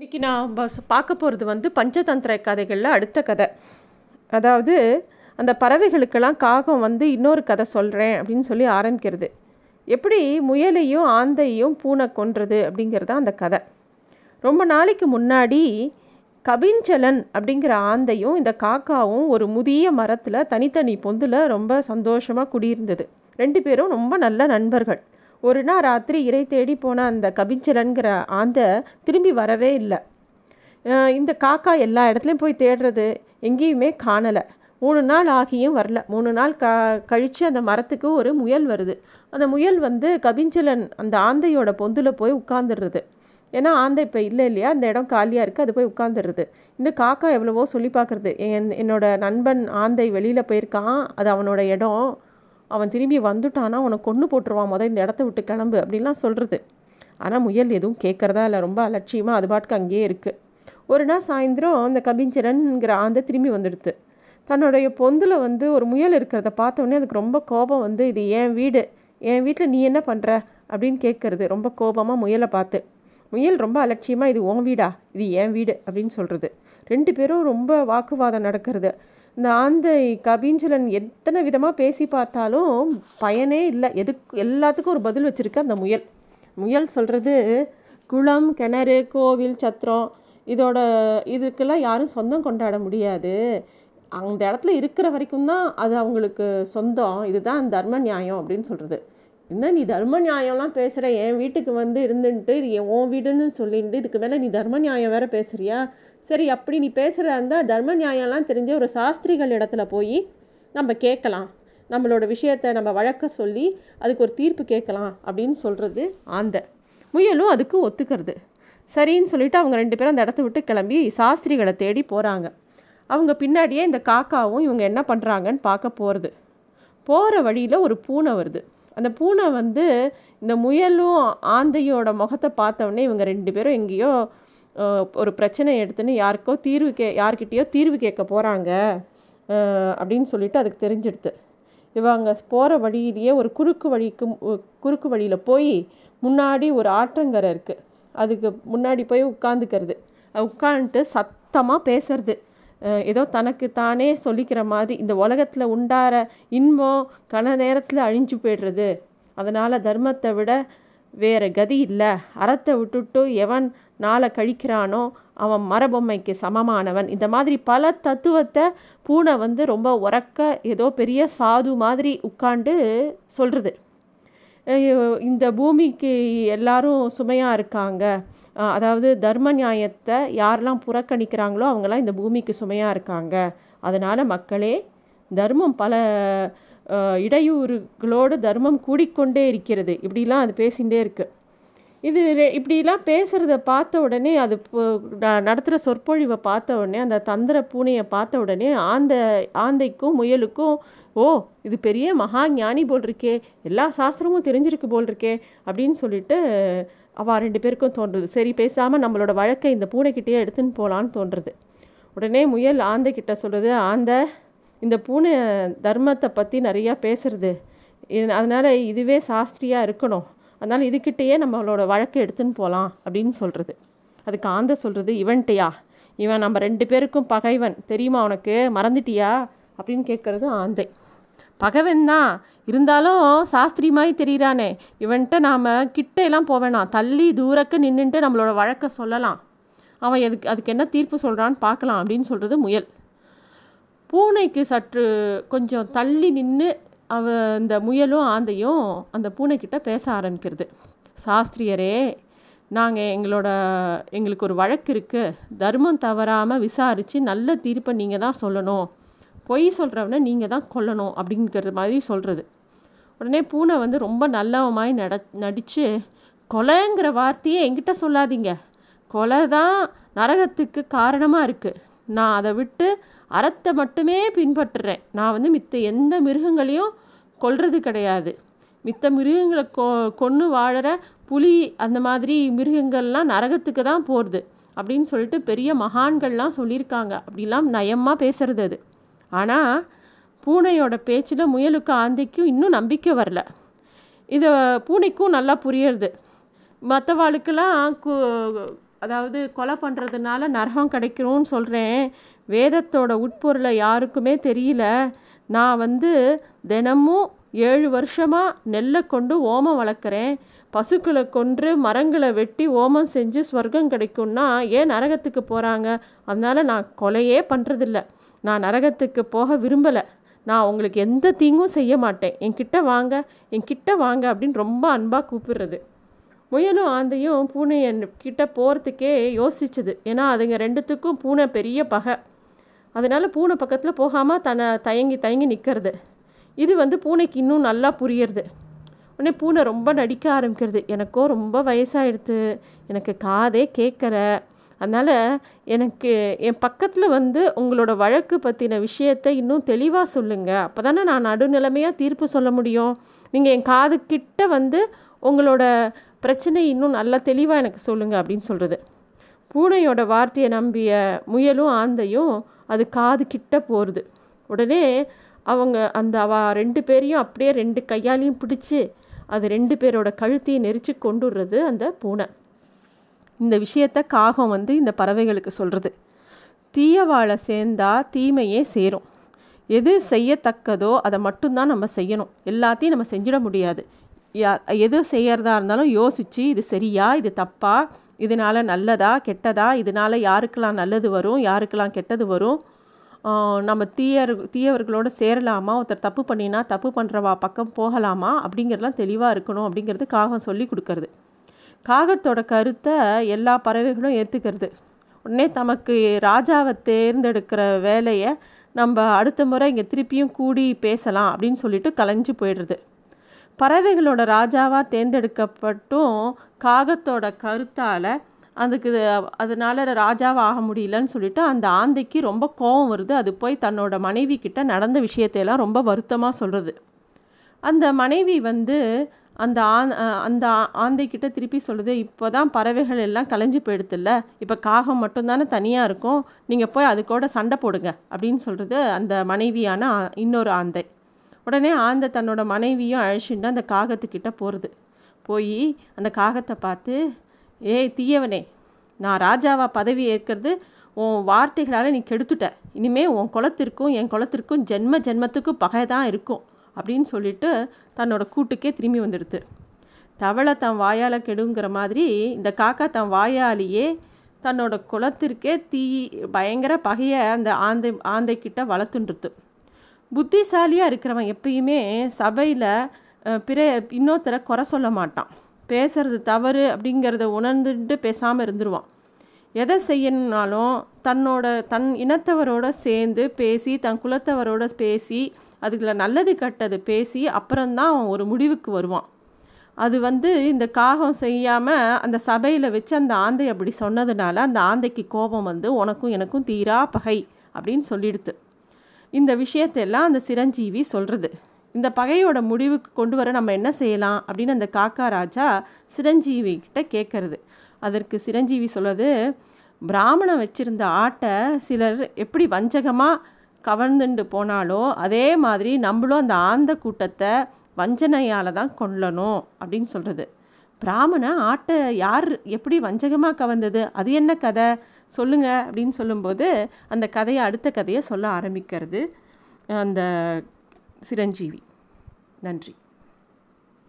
இன்னைக்கு நான் பஸ் பார்க்க போகிறது வந்து பஞ்சதந்திர கதைகளில் அடுத்த கதை. அதாவது அந்த பறவைகளுக்கெல்லாம் காகம் வந்து இன்னொரு கதை சொல்கிறேன் அப்படின்னு சொல்லி ஆரம்பிக்கிறது. எப்படி முயலையும் ஆந்தையும் பூனை கொன்றது அப்படிங்கிறது தான் அந்த கதை. ரொம்ப நாளைக்கு முன்னாடி கபிஞ்சலன் அப்படிங்கிற ஆந்தையும் இந்த காக்காவும் ஒரு முதிய மரத்தில் தனித்தனி பொந்தில் ரொம்ப சந்தோஷமாக குடியிருந்தது. ரெண்டு பேரும் ரொம்ப நல்ல நண்பர்கள். ஒரு நாள் ராத்திரி இறை தேடி போன அந்த கபிஞ்சலன்கிற ஆந்தை திரும்பி வரவே இல்லை. இந்த காக்கா எல்லா இடத்துலையும் போய் தேடுறது எங்கேயுமே காணலை. மூணு நாள் ஆகியும் வரல. மூணு நாள் க கழித்து அந்த மரத்துக்கு ஒரு முயல் வருது. அந்த முயல் வந்து கபிஞ்சலன் அந்த ஆந்தையோட பொந்தில் போய் உட்காந்துடுறது ஏன்னா ஆந்தை இப்போ இல்லை இல்லையா? அந்த இடம் காலியாக இருக்குது அது போய் உட்காந்துடுறது இந்த காக்கா எவ்வளவோ சொல்லி பார்க்குறது. என் என்னோட நண்பன் ஆந்தை வெளியில் போயிருக்கான். அது அவனோட இடம். அவன் திரும்பி வந்துட்டானா உனக்கு கொன்று போட்டுருவான் மொதல் இந்த இடத்த விட்டு கிளம்பு அப்படின்லாம் சொல்கிறது ஆனால் முயல் எதுவும் கேட்குறதா இல்லை. ரொம்ப அலட்சியமாக அது பாட்டுக்கு அங்கேயே இருக்குது ஒரு நாள் சாயந்தரம் அந்த கபிஞ்சரன்ங்கிற ஆந்தை திரும்பி வந்துடுது தன்னுடைய பொந்தில் வந்து ஒரு முயல் இருக்கிறத பார்த்த அதுக்கு ரொம்ப கோபம் வந்து இது என் வீடு? என் வீட்டில் நீ என்ன பண்ணுற அப்படின்னு கேட்குறது ரொம்ப கோபமாக முயலை பார்த்து. முயல் ரொம்ப அலட்சியமாக இது உன் வீடா? இது என் வீடு? அப்படின்னு சொல்கிறது ரெண்டு பேரும் ரொம்ப வாக்குவாதம் நடக்கிறது. இந்த ஆந்தை கபீஞ்சலன் எத்தனை விதமாக பேசி பார்த்தாலும் பயனே இல்லை. எதுக்கு எல்லாத்துக்கும் ஒரு பதில் வச்சுருக்கு அந்த முயல். முயல் சொல்கிறது குளம் கிணறு கோவில் சத்திரம் இதோட இதுக்கெல்லாம் யாரும் சொந்தம் கொண்டாட முடியாது. அந்த இடத்துல இருக்கிற வரைக்கும் தான் அது அவங்களுக்கு சொந்தம். இதுதான் தர்ம நியாயம் அப்படின்னு சொல்கிறது என்ன நீ தர்ம நியாயம்லாம் பேசுகிற என் வீட்டுக்கு வந்து இருந்துன்ட்டு இது என் வீடுன்னு சொல்லிட்டு இதுக்கு மேலே நீ தர்ம நியாயம் வேறு பேசுகிறியா சரி அப்படி நீ பேசுகிறதா இருந்தால் தர்ம நியாயம்லாம் தெரிஞ்ச ஒரு சாஸ்திரிகள் இடத்துல போய் நம்ம கேட்கலாம். நம்மளோட விஷயத்தை நம்ம வழக்க சொல்லி அதுக்கு ஒரு தீர்ப்பு கேட்கலாம் அப்படின்னு சொல்கிறது ஆந்தை. முயலும் அதுக்கு ஒத்துக்கிறது. சரின்னு சொல்லிட்டு அவங்க ரெண்டு பேரும் அந்த இடத்த விட்டு கிளம்பி சாஸ்திரிகளை தேடி போகிறாங்க அவங்க பின்னாடியே இந்த காக்காவும் இவங்க என்ன பண்ணுறாங்கன்னு பார்க்க போகிறது போகிற வழியில் ஒரு பூனை வருது. அந்த பூனை வந்து இந்த முயலும் ஆந்தையோட முகத்தை பார்த்தவொடனே இவங்க ரெண்டு பேரும் எங்கேயோ ஒரு பிரச்சனை எடுத்துன்னு யாருக்கோ தீர்வு கே யார்கிட்டயோ தீர்வு கேட்க போகிறாங்க அப்படின்னு சொல்லிட்டு அதுக்கு தெரிஞ்சிடுது இவங்க போகிற வழியிலேயே ஒரு குறுக்கு வழிக்கு மு- குறுக்கு வழியில் போய் முன்னாடி ஒரு ஆற்றங்கரை இருக்குது அதுக்கு முன்னாடி போய் உட்காந்துக்கிறது. உட்காந்துட்டு சத்தமாக பேசுறது. ஏதோ தனக்கு தானே சொல்லிக்கிற மாதிரி இந்த உலகத்தில் உண்டார இன்பம் கன நேரத்தில் அழிஞ்சு போயிடுறது. அதனால் தர்மத்தை விட வேற கதி இல்லை. அறத்தை விட்டுட்டு எவன் நாளை கழிக்கிறானோ அவன் மரபொம்மைக்கு சமமானவன். இந்த மாதிரி பல தத்துவத்தை பூனை வந்து ரொம்ப உறக்க ஏதோ பெரிய சாது மாதிரி உட்காண்டு சொல்கிறது இந்த பூமிக்கு எல்லாரும் சுமையாக இருக்காங்க. அதாவது தர்ம நியாயத்தை யாரெல்லாம் புறக்கணிக்கிறாங்களோ அவங்களாம் இந்த பூமிக்கு சுமையாக இருக்காங்க. அதனால் மக்களே தர்மம் பல இடையூறுகளோடு தர்மம் கூடிக்கொண்டே இருக்கிறது. இப்படிலாம் அது பேசிகிட்டே இருக்கு. இது இப்படிலாம் பேசுகிறத பார்த்த உடனே அது நடத்துகிற சொற்பொழிவை பார்த்த உடனே அந்த தந்திர பூனையை பார்த்த உடனே ஆந்த ஆந்தைக்கும் முயலுக்கும் ஓ இது பெரிய மகா ஞானி போல் இருக்கே எல்லா சாஸ்திரமும் தெரிஞ்சிருக்கு போல் இருக்கே அப்படின்னு சொல்லிட்டு அவள் ரெண்டு பேருக்கும் தோன்றுது. சரி பேசாமல் நம்மளோட வழக்கை இந்த பூனைக்கிட்டேயே எடுத்துன்னு போகலான்னு தோன்றுறது உடனே முயல் ஆந்தை கிட்ட சொல்லுது ஆந்தை இந்த பூனை தர்மத்தை பற்றி நிறையா பேசுறது. இது- இதுவே சாஸ்திரியாக இருக்கணும். அதனால் இதுக்கிட்டேயே நம்மளோட வழக்கை எடுத்துன்னு போகலாம் அப்படின்னு சொல்கிறது அதுக்கு ஆந்தை சொல்கிறது இவன்ட்டையா? இவன் நம்ம ரெண்டு பேருக்கும் பகைவன். தெரியுமா உனக்கு? மறந்துட்டியா? அப்படின்னு கேட்குறது ஆந்தை. பகைவன் தான். இருந்தாலும் சாஸ்திரி மாதிரி தெரிகிறானே இவன்கிட்ட நாம் கிட்ட எல்லாம் போவேணாம் தள்ளி தூரக்கு நின்றுட்டு நம்மளோட வழக்கை சொல்லலாம். அவன் எதுக்கு அதுக்கு என்ன தீர்ப்பு சொல்கிறான்னு பார்க்கலாம் அப்படின்னு சொல்கிறது முயல். பூனைக்கு சற்று கொஞ்சம் தள்ளி நின்று அவ இந்த முயலும் ஆந்தையும் அந்த பூனைக்கிட்ட பேச ஆரம்பிக்கிறது. சாஸ்திரியரே நாங்கள் எங்களோட எங்களுக்கு ஒரு வழக்கு இருக்குது தர்மம் தவறாமல் விசாரித்து நல்ல தீர்ப்பை நீங்கள் தான் சொல்லணும். பொய் சொல்கிறவனை நீங்கள் தான் கொல்லணும் அப்படிங்கிற மாதிரி சொல்கிறது உடனே பூனை வந்து ரொம்ப நல்லவமாய் நட நடித்து கொலைங்கிற வார்த்தையே என்கிட்ட சொல்லாதீங்க. கொலை தான் நரகத்துக்கு காரணமாக இருக்குது நான் அதை விட்டு அறத்தை மட்டுமே பின்பற்றுறேன். நான் வந்து மித்த எந்த மிருகங்களையும் கொல்றது கிடையாது. மித்த மிருகங்களை கொ கொன்று வாழற புலி அந்த மாதிரி மிருகங்கள்லாம் நரகத்துக்கு தான் போகிறது அப்படின்னு சொல்லிட்டு பெரிய மகான்கள்லாம் சொல்லியிருக்காங்க. அப்படிலாம் நயமாக பேசுறது அது. ஆனால் பூனையோட பேச்சில் முயலுக்கும் ஆந்தைக்கும் இன்னும் நம்பிக்கை வரல. இதை பூனைக்கும் நல்லா புரியுறது. மற்றவாளுக்கெல்லாம் கு அதாவது கொலை பண்ணுறதுனால நரகம் கிடைக்கிறோன்னு சொல்கிறேன் வேதத்தோட உட்பொருளை யாருக்குமே தெரியல. நான் வந்து தினமும் ஏழு வருஷமாக நெல்லை கொண்டு ஓமம் வளர்க்குறேன். பசுக்களை கொன்று மரங்களை வெட்டி ஓமம் செஞ்சு ஸ்வர்க்கம் கிடைக்கும்னா ஏன் நரகத்துக்கு போகிறாங்க அதனால் நான் கொலையே பண்ணுறதில்ல நான் நரகத்துக்கு போக விரும்பலை. நான் உங்களுக்கு எந்த தீங்கும் செய்ய மாட்டேன். என்கிட்ட வாங்க என்கிட்ட வாங்க அப்படின்னு ரொம்ப அன்பாக கூப்பிடுறது. முயலும் ஆந்தையும் பூனை கிட்ட போகிறதுக்கே யோசிச்சுது. ஏன்னா அதுங்க ரெண்டுத்துக்கும் பூனை பெரிய பகை. அதனால் பூனை பக்கத்தில் போகாமல் தன்னை தயங்கி தயங்கி நிற்கிறது இது வந்து பூனைக்கு இன்னும் நல்லா புரியுறது. உடனே பூனை ரொம்ப நடிக்க ஆரம்பிக்கிறது. எனக்கோ ரொம்ப வயசாகிடுது எனக்கு காதே கேட்கல அதனால் எனக்கு என் பக்கத்தில் வந்து உங்களோட வழக்கு பற்றின விஷயத்தை இன்னும் தெளிவாக சொல்லுங்கள் அப்போ தானே நான் நடுநிலைமையாக தீர்ப்பு சொல்ல முடியும். நீங்கள் என் காது கிட்ட வந்து உங்களோட பிரச்சனை இன்னும் நல்லா தெளிவாக எனக்கு சொல்லுங்கள் அப்படின்னு சொல்கிறது பூனையோட வார்த்தையை நம்பிய முயலும் ஆந்தையும் அது காது கிட்ட போகிறது உடனே அவங்க அந்த அவ ரெண்டு பேரையும் அப்படியே ரெண்டு கையாலையும் பிடிச்சி அது ரெண்டு பேரோட கழுத்தையும் நெரிச்சு கொண்டுடுறது அந்த பூனை. இந்த விஷயத்த காகம் வந்து இந்த பறவைகளுக்கு சொல்கிறது தீயவாழை சேர்ந்தா தீமையே சேரும். எது செய்யத்தக்கதோ அதை மட்டும்தான் நம்ம செய்யணும். எல்லாத்தையும் நம்ம செஞ்சிட முடியாது. எது செய்யறதா இருந்தாலும் யோசித்து இது சரியா இது தப்பா இதனால் நல்லதா கெட்டதா இதனால் யாருக்கெல்லாம் நல்லது வரும் யாருக்கெல்லாம் கெட்டது வரும்? நம்ம தீயர் தீயவர்களோடு சேரலாமா? ஒருத்தர் தப்பு பண்ணினா தப்பு பண்ணுறவா பக்கம் போகலாமா? அப்படிங்கிறதுலாம் தெளிவாக இருக்கணும் அப்படிங்கிறது காகம் சொல்லி கொடுக்கறது. காகத்தோட கருத்தை எல்லா பறவைகளும் ஏற்றுக்கிறது உடனே தமக்கு ராஜாவை தேர்ந்தெடுக்கிற வேலையை நம்ம அடுத்த முறை இங்கே திருப்பியும் கூடி பேசலாம் அப்படின்னு சொல்லிட்டு கலைஞ்சு போயிடுறது. பறவைகளோட ராஜாவாக தேர்ந்தெடுக்கப்பட்டும் காகத்தோட கருத்தால் அதுக்கு அதனால ராஜாவாக ஆக முடியலன்னு சொல்லிட்டு அந்த ஆந்தைக்கு ரொம்ப கோபம் வருது. அது போய் தன்னோட மனைவி கிட்ட நடந்த விஷயத்தையெல்லாம் ரொம்ப வருத்தமாக சொல்கிறது அந்த மனைவி வந்து அந்த ஆந் அந்த ஆந்தைக்கிட்ட திருப்பி சொல்லுது இப்போ தான் பறவைகள் எல்லாம் கலைஞ்சு போயிடுதுல்ல. இப்போ காகம் மட்டும்தானே தனியாக இருக்கும். நீங்கள் போய் அது கூட சண்டை போடுங்க. அப்படின்னு சொல்கிறது அந்த மனைவியான இன்னொரு ஆந்தை. உடனே ஆந்தை தன்னோட மனைவியும் அழிச்சுட்டு அந்த காகத்துக்கிட்ட போகிறது போய் அந்த காகத்தை பார்த்து ஏய் தீயவனே நான் ராஜாவா பதவி ஏற்கிறது உன் வார்த்தைகளால் நீ கெடுத்துட்ட. இனிமே உன் குளத்திற்கும் என் குளத்திற்கும் ஜென்ம ஜென்மத்துக்கும் பகை தான் இருக்கும் அப்படின்னு சொல்லிட்டு தன்னோட கூட்டுக்கே திரும்பி வந்துடுது தவளை தன் வாயால் கெடுங்கிற மாதிரி இந்த காக்கா தன் வாயாலேயே தன்னோட குளத்திற்கே தீ பயங்கர பகையை அந்த ஆந்தை ஆந்தைக்கிட்ட வளர்த்துன்றது புத்திசாலியாக இருக்கிறவன் எப்பயுமே சபையில் பிற இன்னொருத்தரை குறை சொல்ல மாட்டான். பேசுறது தவறு அப்படிங்கிறத உணர்ந்துட்டு பேசாமல் இருந்துருவான். எதை செய்யணுனாலும் தன்னோட தன் இனத்தவரோட சேர்ந்து பேசி தன் குலத்தவரோட பேசி அதுக்குள்ள நல்லது கட்டது பேசி அப்புறம்தான் அவன் ஒரு முடிவுக்கு வருவான். அது வந்து இந்த காகம் செய்யாமல் அந்த சபையில் வச்சு அந்த ஆந்தை அப்படி சொன்னதுனால அந்த ஆந்தைக்கு கோபம் வந்து உனக்கும் எனக்கும் தீரா பகை அப்படின்னு சொல்லிடுது இந்த விஷயத்தெல்லாம் அந்த சிரஞ்சீவி சொல்கிறது இந்த பகையோட முடிவுக்கு கொண்டு வர நம்ம என்ன செய்யலாம் அப்படின்னு அந்த காக்கா ராஜா சிரஞ்சீவி கிட்ட கேட்கறது அதற்கு சிரஞ்சீவி சொல்லுது பிராமணன் வச்சிருந்த ஆட்டை சிலர் எப்படி வஞ்சகமாக கவர்ந்துண்டு போனாலோ அதே மாதிரி நம்மளும் அந்த ஆந்த கூட்டத்தை வஞ்சனையால் தான் கொல்லணும் அப்படின்னு சொல்கிறது பிராமண ஆட்டை யார் எப்படி வஞ்சகமாக கவர்ந்தது அது என்ன கதை? சொல்லுங்க அப்படின்னு சொல்லும்போது அந்த கதையை அடுத்த கதையை சொல்ல ஆரம்பிக்கிறது அந்த சிரஞ்சீவி. நன்றி.